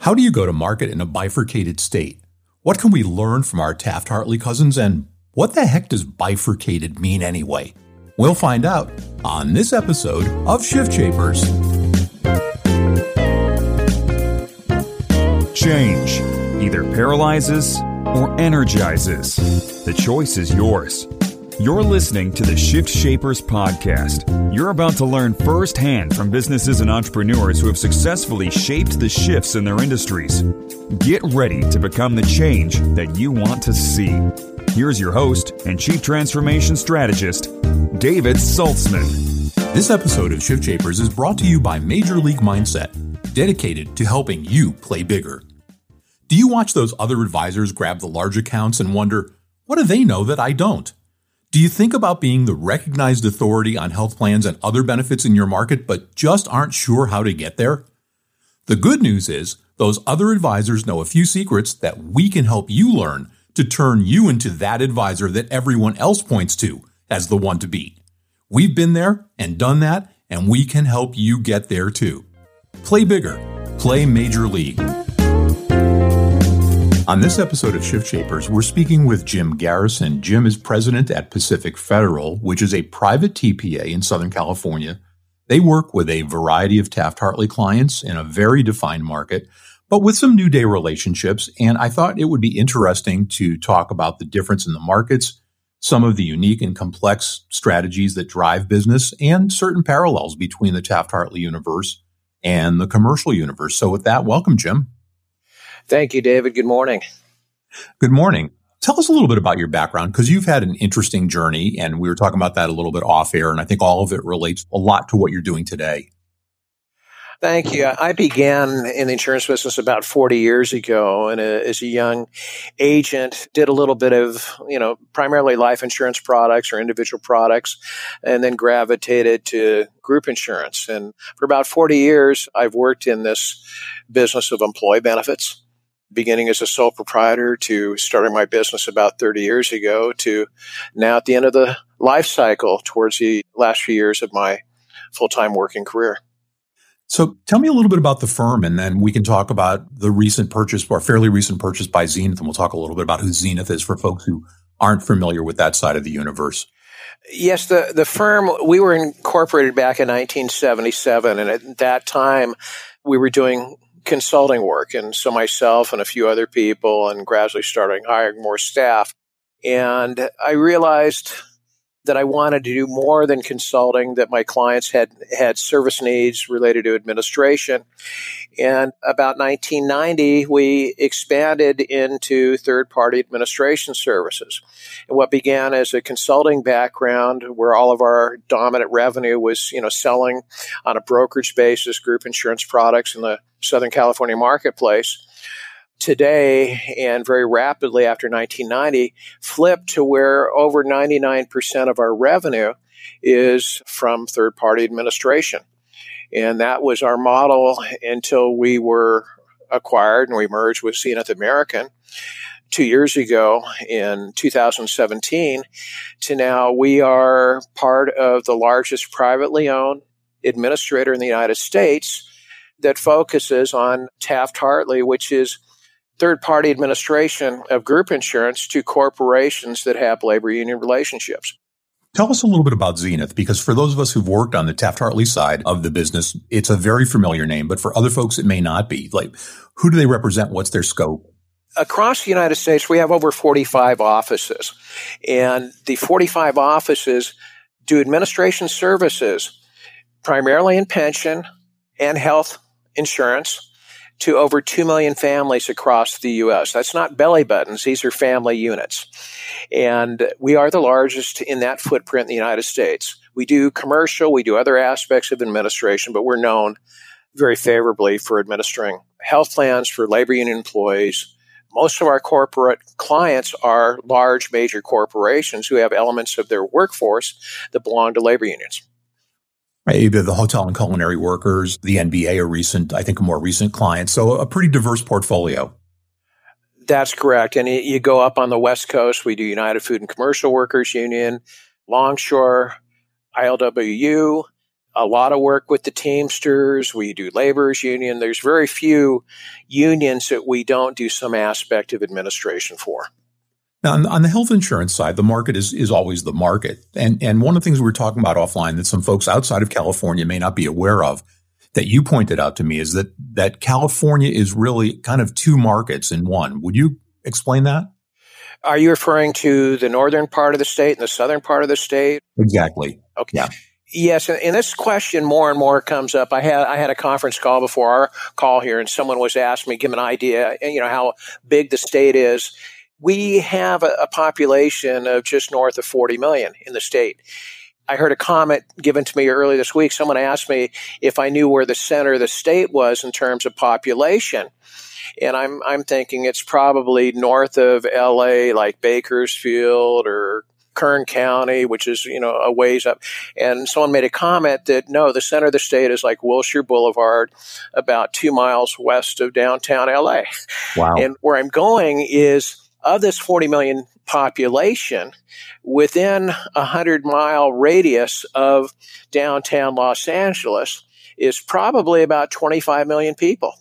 How do you go to market in a bifurcated state? What can we learn from our Taft Hartley cousins and what the heck does bifurcated mean anyway? We'll find out on this episode of Shift Shapers. Change either paralyzes or energizes. The choice is yours. You're listening to the Shift Shapers podcast. You're about to learn firsthand from businesses and entrepreneurs who have successfully shaped the shifts in their industries. Get ready to become the change that you want to see. Here's your host and Chief Transformation Strategist, David Saltzman. This episode of Shift Shapers is brought to you by Major League Mindset, dedicated to helping you play bigger. Do you watch those other advisors grab the large accounts and wonder, what do they know that I don't? Do you think about being the recognized authority on health plans and other benefits in your market, but just aren't sure how to get there? The good news is those other advisors know a few secrets that we can help you learn to turn you into that advisor that everyone else points to as the one to beat. We've been there and done that, and we can help you get there too. Play bigger. Play Major League. On this episode of Shift Shapers, we're speaking with Jim Garrison. Jim is president at Pacific Federal, which is a private TPA in Southern California. They work with a variety of Taft Hartley clients in a very defined market, but with some new day relationships. And I thought it would be interesting to talk about the difference in the markets, some of the unique and complex strategies that drive business, and certain parallels between the Taft Hartley universe and the commercial universe. So, with that, welcome, Jim. Thank you, David. Good morning. Good morning. Tell us a little bit about your background because you've had an interesting journey, and we were talking about that a little bit off air, and I think all of it relates a lot to what you're doing today. Thank you. I began in the insurance business about 40 years ago, and uh, as a young agent, did a little bit of, you know, primarily life insurance products or individual products, and then gravitated to group insurance. And for about 40 years, I've worked in this business of employee benefits beginning as a sole proprietor to starting my business about 30 years ago to now at the end of the life cycle towards the last few years of my full-time working career. So tell me a little bit about the firm and then we can talk about the recent purchase or fairly recent purchase by Zenith and we'll talk a little bit about who Zenith is for folks who aren't familiar with that side of the universe. Yes, the, the firm, we were incorporated back in 1977 and at that time we were doing consulting work. And so myself and a few other people and gradually starting hiring more staff. And I realized that I wanted to do more than consulting, that my clients had, had service needs related to administration. And about 1990, we expanded into third party administration services. And what began as a consulting background where all of our dominant revenue was, you know, selling on a brokerage basis group insurance products in the Southern California marketplace today and very rapidly after 1990 flipped to where over 99% of our revenue is from third party administration. And that was our model until we were acquired and we merged with Zenith American two years ago in 2017 to now we are part of the largest privately owned administrator in the United States that focuses on Taft Hartley, which is third party administration of group insurance to corporations that have labor union relationships. Tell us a little bit about Zenith, because for those of us who've worked on the Taft Hartley side of the business, it's a very familiar name, but for other folks, it may not be. Like, who do they represent? What's their scope? Across the United States, we have over 45 offices, and the 45 offices do administration services primarily in pension and health insurance to over 2 million families across the U.S. That's not belly buttons. These are family units. And we are the largest in that footprint in the United States. We do commercial, we do other aspects of administration, but we're known very favorably for administering health plans for labor union employees. Most of our corporate clients are large major corporations who have elements of their workforce that belong to labor unions. Maybe the hotel and culinary workers, the NBA, a recent, I think a more recent client. So a pretty diverse portfolio. That's correct. And you go up on the West Coast, we do United Food and Commercial Workers Union, Longshore, ILWU, a lot of work with the Teamsters. We do laborers union. There's very few unions that we don't do some aspect of administration for. Now, on, on, the health insurance side, the market is, is always the market. And, and one of the things we were talking about offline that some folks outside of California may not be aware of that you pointed out to me is that, that California is really kind of two markets in one. Would you explain that? Are you referring to the northern part of the state and the southern part of the state? Exactly. Okay. Yeah. Yes, and this question more and more comes up. I had I had a conference call before our call here, and someone was asking me, give an idea, you know, how big the state is we have a, a population of just north of 40 million in the state. I heard a comment given to me earlier this week. Someone asked me if I knew where the center of the state was in terms of population. And I'm, I'm thinking it's probably north of LA, like Bakersfield or Kern County, which is, you know, a ways up. And someone made a comment that no, the center of the state is like Wilshire Boulevard, about two miles west of downtown LA. Wow. And where I'm going is of this 40 million population, within a 100 mile radius of downtown Los Angeles is probably about 25 million people.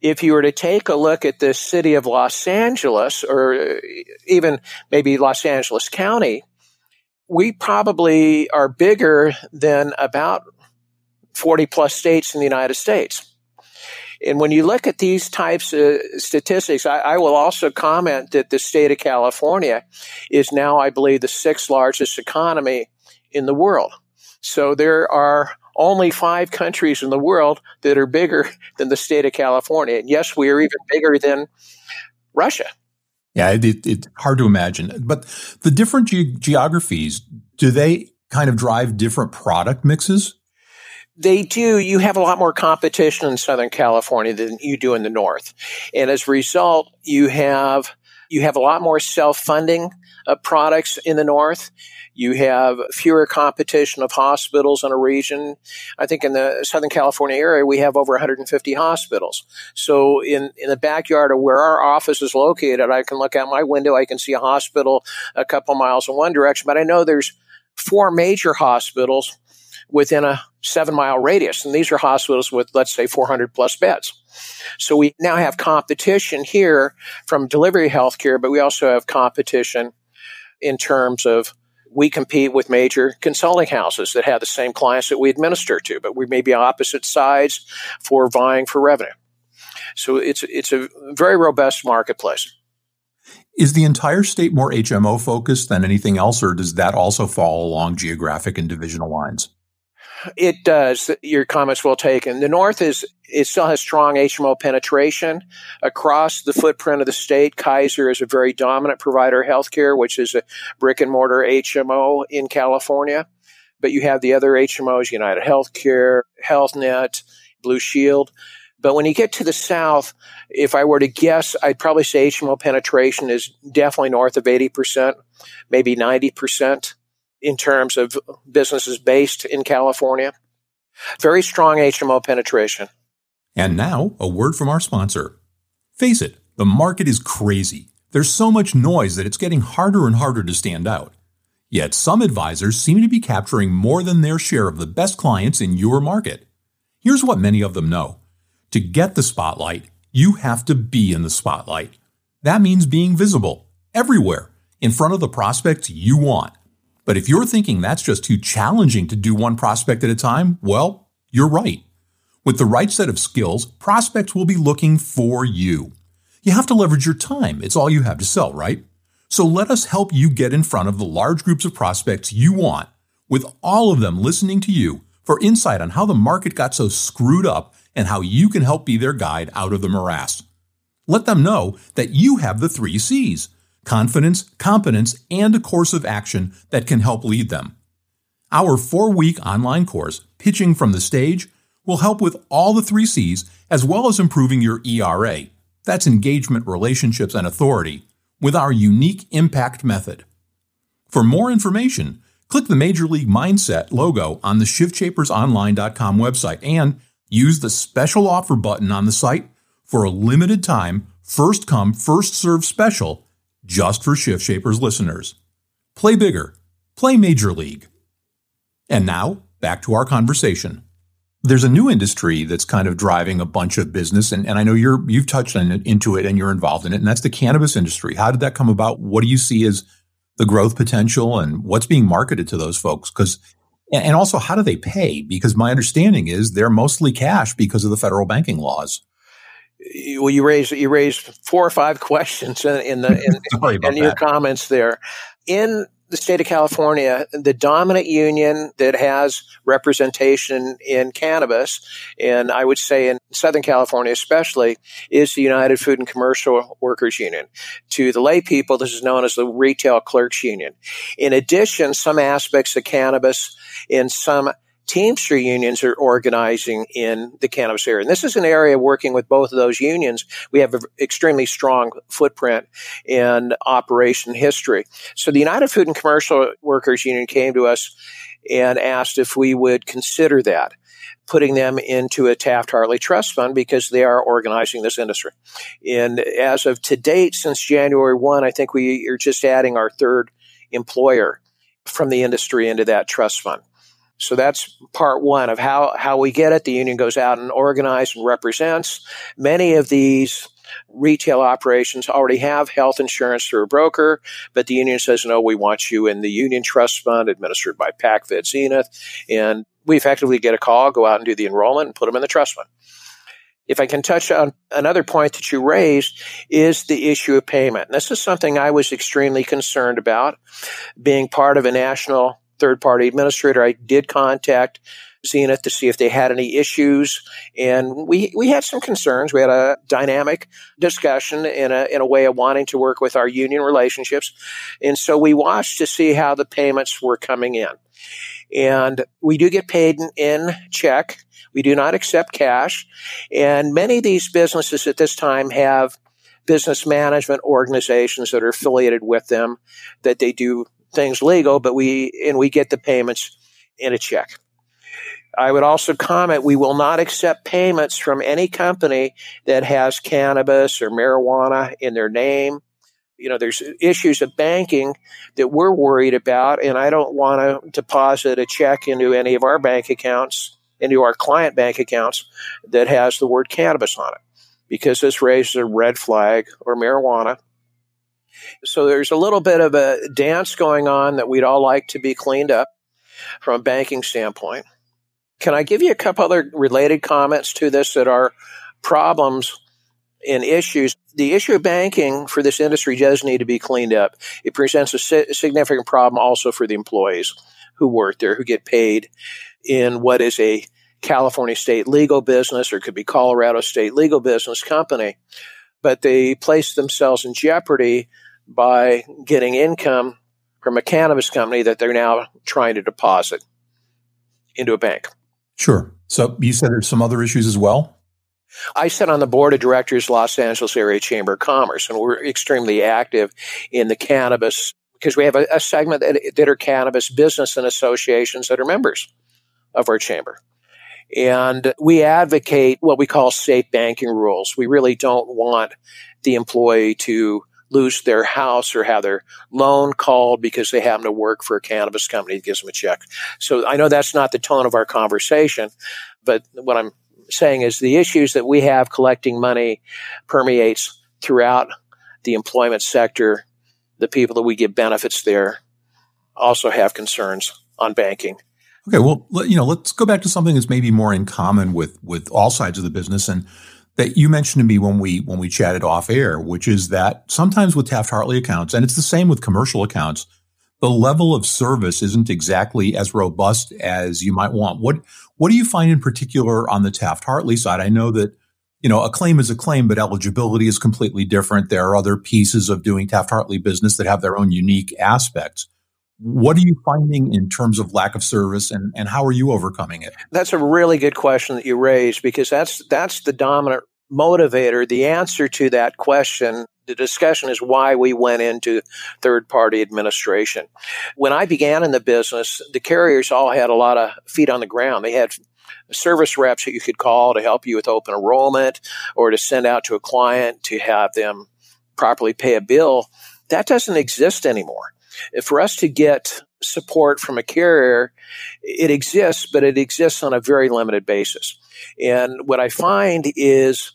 If you were to take a look at the city of Los Angeles or uh, even maybe Los Angeles County, we probably are bigger than about 40 plus states in the United States. And when you look at these types of statistics, I, I, will also comment that the state of California is now, I believe, the sixth largest economy in the world. So there are only five countries in the world that are bigger than the state of California. And yes, we are even bigger than Russia. Yeah, it, it, it's hard to imagine. But the different ge- geographies, do they kind of drive different product mixes? They do. You have a lot more competition in Southern California than you do in the North. And as a result, you have, you have a lot more self-funding of products in the North. You have fewer competition of hospitals in a region. I think in the Southern California area, we have over 150 hospitals. So in, in the backyard of where our office is located, I can look out my window. I can see a hospital a couple miles in one direction, but I know there's four major hospitals within a seven mile radius. And these are hospitals with, let's say, 400 plus beds. So we now have competition here from delivery healthcare, but we also have competition in terms of we compete with major consulting houses that have the same clients that we administer to, but we may be opposite sides for vying for revenue. So it's it's a very robust marketplace. Is the entire state more HMO focused than anything else, or does that also fall along geographic and divisional lines? It does. Your comments well taken. The North is it still has strong HMO penetration across the footprint of the state. Kaiser is a very dominant provider of healthcare, which is a brick and mortar HMO in California. But you have the other HMOs, United Healthcare, HealthNet, Blue Shield. But when you get to the South, if I were to guess, I'd probably say HMO penetration is definitely north of 80%, maybe 90% in terms of businesses based in California. Very strong HMO penetration. And now, a word from our sponsor. Face it, the market is crazy. There's so much noise that it's getting harder and harder to stand out. Yet some advisors seem to be capturing more than their share of the best clients in your market. Here's what many of them know. To get the spotlight, you have to be in the spotlight. That means being visible, everywhere, in front of the prospects you want. But if you're thinking that's just too challenging to do one prospect at a time, well, you're right. With the right set of skills, prospects will be looking for you. You have to leverage your time. It's all you have to sell, right? So let us help you get in front of the large groups of prospects you want, with all of them listening to you for insight on how the market got so screwed up and how you can help be their guide out of the morass. Let them know that you have the three C's confidence, competence, and a course of action that can help lead them. Our four week online course, Pitching from the Stage, will help with all the three C's as well as improving your ERA. That's engagement, relationships, and authority with our unique impact method. For more information, click the Major League Mindset logo on the shiftshapersonline.com website and use the special offer button on the site for a limited time, first come, first serve special just for Shift Shapers listeners. Play bigger, play Major League. And now, back to our conversation. There's a new industry that's kind of driving a bunch of business, and, and I know you're you've touched on it, into it and you're involved in it, and that's the cannabis industry. How did that come about? What do you see as the growth potential, and what's being marketed to those folks? Because and also, how do they pay? Because my understanding is they're mostly cash because of the federal banking laws. Well, you raised you raised four or five questions in, in the in, in your comments there. In the state of California, the dominant union that has representation in cannabis, and I would say in Southern California especially, is the United Food and Commercial Workers Union. To the lay people, this is known as the Retail Clerks Union. In addition, some aspects of cannabis in some Teamster unions are organizing in the cannabis area. And this is an area working with both of those unions. We have an extremely strong footprint in operation history. So the United Food and Commercial Workers Union came to us and asked if we would consider that putting them into a Taft Hartley trust fund because they are organizing this industry. And as of to date, since January 1, I think we are just adding our third employer from the industry into that trust fund. So that's part one of how, how we get it. The union goes out and organizes and represents. Many of these retail operations already have health insurance through a broker, but the union says, no, we want you in the union trust fund administered by PacFed Zenith. And we effectively get a call, go out and do the enrollment and put them in the trust fund. If I can touch on another point that you raised is the issue of payment. And this is something I was extremely concerned about being part of a national third party administrator. I did contact Zenith to see if they had any issues, and we we had some concerns. We had a dynamic discussion in a in a way of wanting to work with our union relationships, and so we watched to see how the payments were coming in. And we do get paid in, in check. We do not accept cash, and many of these businesses at this time have business management organizations that are affiliated with them that they do things legal, but we and we get the payments in a check. I would also comment we will not accept payments from any company that has cannabis or marijuana in their name. You know, there's issues of banking that we're worried about, and I don't want to deposit a check into any of our bank accounts, into our client bank accounts that has the word cannabis on it, because this raises a red flag or marijuana so there's a little bit of a dance going on that we'd all like to be cleaned up from a banking standpoint. Can I give you a couple other related comments to this that are problems and issues? The issue of banking for this industry does need to be cleaned up. It presents a significant problem also for the employees who work there, who get paid in what is a California state legal business or could be Colorado state legal business company. But they place themselves in jeopardy by getting income from a cannabis company that they're now trying to deposit into a bank. Sure. So you said there's some other issues as well? I sit on the board of directors, Los Angeles Area Chamber of Commerce, and we're extremely active in the cannabis because we have a, a segment that, that are cannabis business and associations that are members of our chamber. And we advocate what we call safe banking rules. We really don't want the employee to lose their house or have their loan called because they happen to work for a cannabis company that gives them a check. So I know that's not the tone of our conversation, but what I'm saying is the issues that we have collecting money permeates throughout the employment sector. The people that we give benefits there also have concerns on banking. Okay, well, you know, let's go back to something that's maybe more in common with with all sides of the business and that you mentioned to me when we when we chatted off air, which is that sometimes with Taft Hartley accounts, and it's the same with commercial accounts, the level of service isn't exactly as robust as you might want. What what do you find in particular on the Taft Hartley side? I know that you know a claim is a claim, but eligibility is completely different. There are other pieces of doing Taft Hartley business that have their own unique aspects. What are you finding in terms of lack of service and, and how are you overcoming it? That's a really good question that you raised because that's that's the dominant motivator. The answer to that question, the discussion is why we went into third party administration. When I began in the business, the carriers all had a lot of feet on the ground. They had service reps that you could call to help you with open enrollment or to send out to a client to have them properly pay a bill. That doesn't exist anymore for us to get support from a carrier, it exists, but it exists on a very limited basis. And what I find is,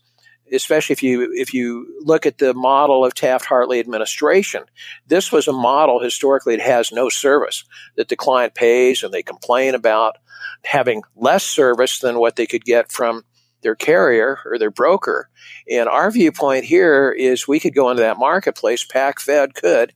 especially if you if you look at the model of Taft Hartley administration, this was a model historically it has no service that the client pays and they complain about having less service than what they could get from their carrier or their broker. And our viewpoint here is we could go into that marketplace, PacFed could,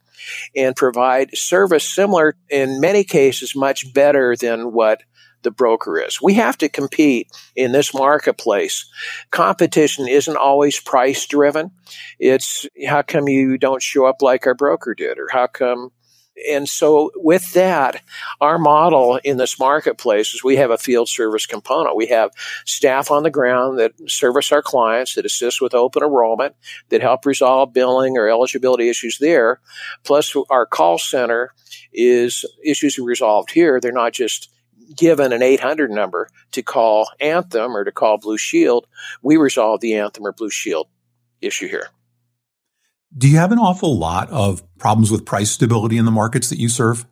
and provide service similar, in many cases, much better than what the broker is. We have to compete in this marketplace. Competition isn't always price driven. It's how come you don't show up like our broker did, or how come and so with that, our model in this marketplace is we have a field service component. We have staff on the ground that service our clients, that assist with open enrollment, that help resolve billing or eligibility issues there. Plus our call center is issues resolved here. They're not just given an 800 number to call Anthem or to call Blue Shield. We resolve the Anthem or Blue Shield issue here. Do you have an awful lot of problems with price stability in the markets that you serve?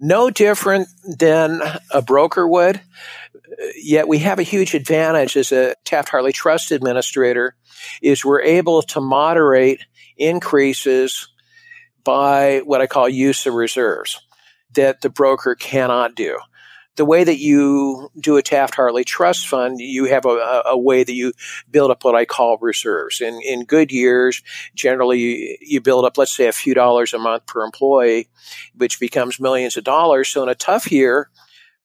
No different than a broker would. Yet we have a huge advantage as a Taft Hartley Trust Administrator is we're able to moderate increases by what I call use of reserves that the broker cannot do the way that you do a Taft Hartley trust fund, you have a, a, way that you build up what I call reserves. In, in good years, generally you, you build up, let's say, a few dollars a month per employee, which becomes millions of dollars. So in a tough year,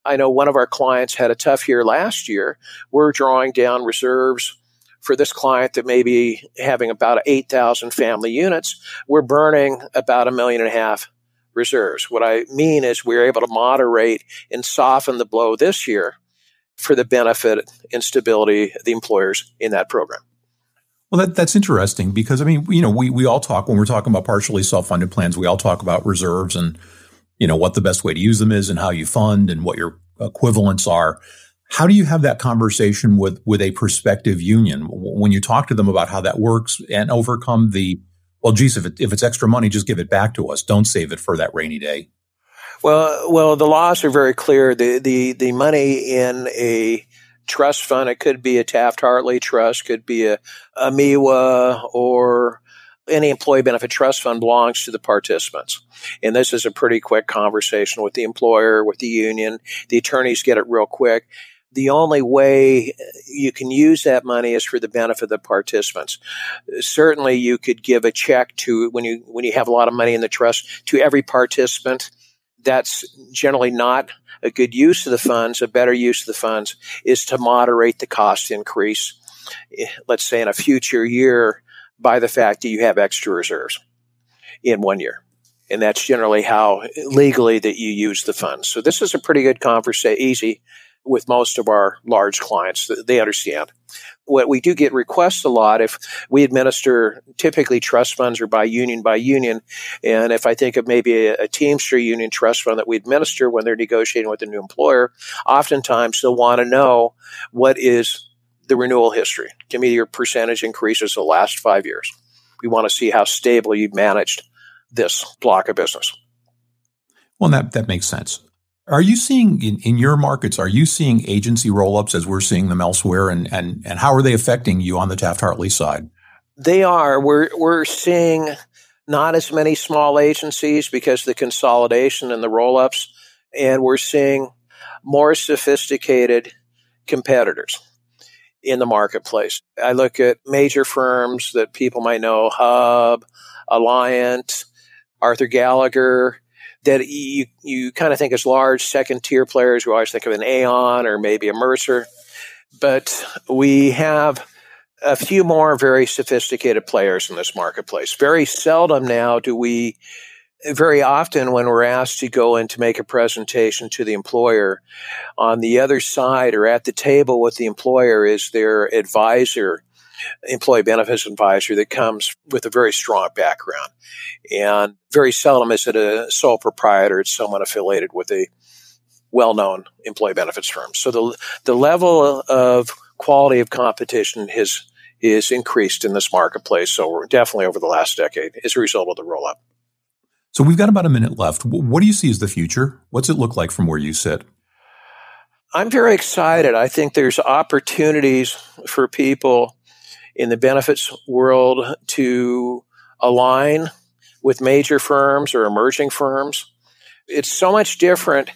I know one of our clients had a tough year last year. We're drawing down reserves for this client that may be having about 8,000 family units. We're burning about a million and a half reserves. What I mean is we are able to moderate and soften the blow this year for the benefit and stability of the employers in that program. Well, that, that's interesting because I mean, you know, we, we all talk when we're talking about partially self-funded plans, we all talk about reserves and, you know, what the best way to use them is and how you fund and what your equivalents are. How do you have that conversation with, with a prospective union when you talk to them about how that works and overcome the well, geez, if, it, if it's extra money, just give it back to us. Don't save it for that rainy day. Well, well, the laws are very clear. The the the money in a trust fund, it could be a Taft Hartley trust, could be a, a MEWA or any employee benefit trust fund belongs to the participants. And this is a pretty quick conversation with the employer, with the union. The attorneys get it real quick the only way you can use that money is for the benefit of the participants. Certainly, you could give a check to when you when you have a lot of money in the trust to every participant. That's generally not a good use of the funds. A better use of the funds is to moderate the cost increase. Eh, let's say in a future year by the fact that you have extra reserves in one year and that's generally how legally that you use the funds. So this is a pretty good conversation, easy with most of our large clients. They understand. What we do get requests a lot if we administer typically trust funds are by union by union. And if I think of maybe a, a Teamster union trust fund that we administer when they're negotiating with a new employer, oftentimes they'll want to know what is the renewal history. Give me your percentage increases the last five years. We want to see how stable you've managed this block of business. Well, that, that makes sense. Are you seeing in, in your markets, are you seeing agency roll-ups as we're seeing them elsewhere? And, and, and how are they affecting you on the Taft-Hartley side? They are. We're, we're seeing not as many small agencies because the consolidation and the roll-ups. And we're seeing more sophisticated competitors in the marketplace. I look at major firms that people might know, Hub, Alliant, Arthur Gallagher, that you you kind of think as large second tier players. We always think of an Aon or maybe a Mercer, but we have a few more very sophisticated players in this marketplace. Very seldom now do we. Very often, when we're asked to go in to make a presentation to the employer, on the other side or at the table with the employer is their advisor employee benefits advisor that comes with a very strong background. And very seldom is it a sole proprietor, it's someone affiliated with a well known employee benefits firm. So the, the level of quality of competition has is increased in this marketplace. So definitely over the last decade as a result of the roll up. So we've got about a minute left. What do you see as the future? What's it look like from where you sit? I'm very excited. I think there's opportunities for people in the benefits world to align with major firms or emerging firms. It's so much different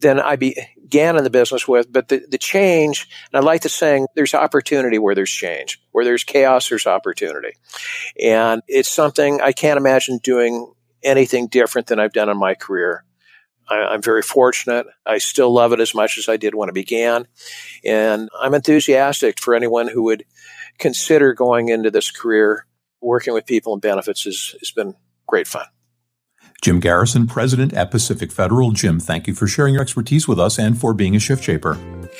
than I began in the business with, but the, the change, and I like the saying, there's opportunity where there's change. Where there's chaos, there's opportunity. And it's something I can't imagine doing anything different than I've done in my career. I, am very fortunate. I still love it as much as I did when it began. And I'm enthusiastic for anyone who would consider going into this career. Working with people and benefits has, has been great fun. Jim Garrison, President at Pacific Federal. Jim, thank you for sharing your expertise with us and for being a shift shaper.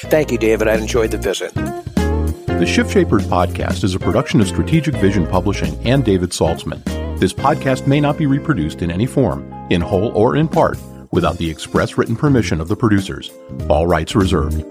Thank you, David. I enjoyed the visit. The Shift Shapers podcast is a production of Strategic Vision Publishing and David Saltzman. This podcast may not be reproduced in any form, in whole or in part, without the express written permission of the producers. All rights reserved.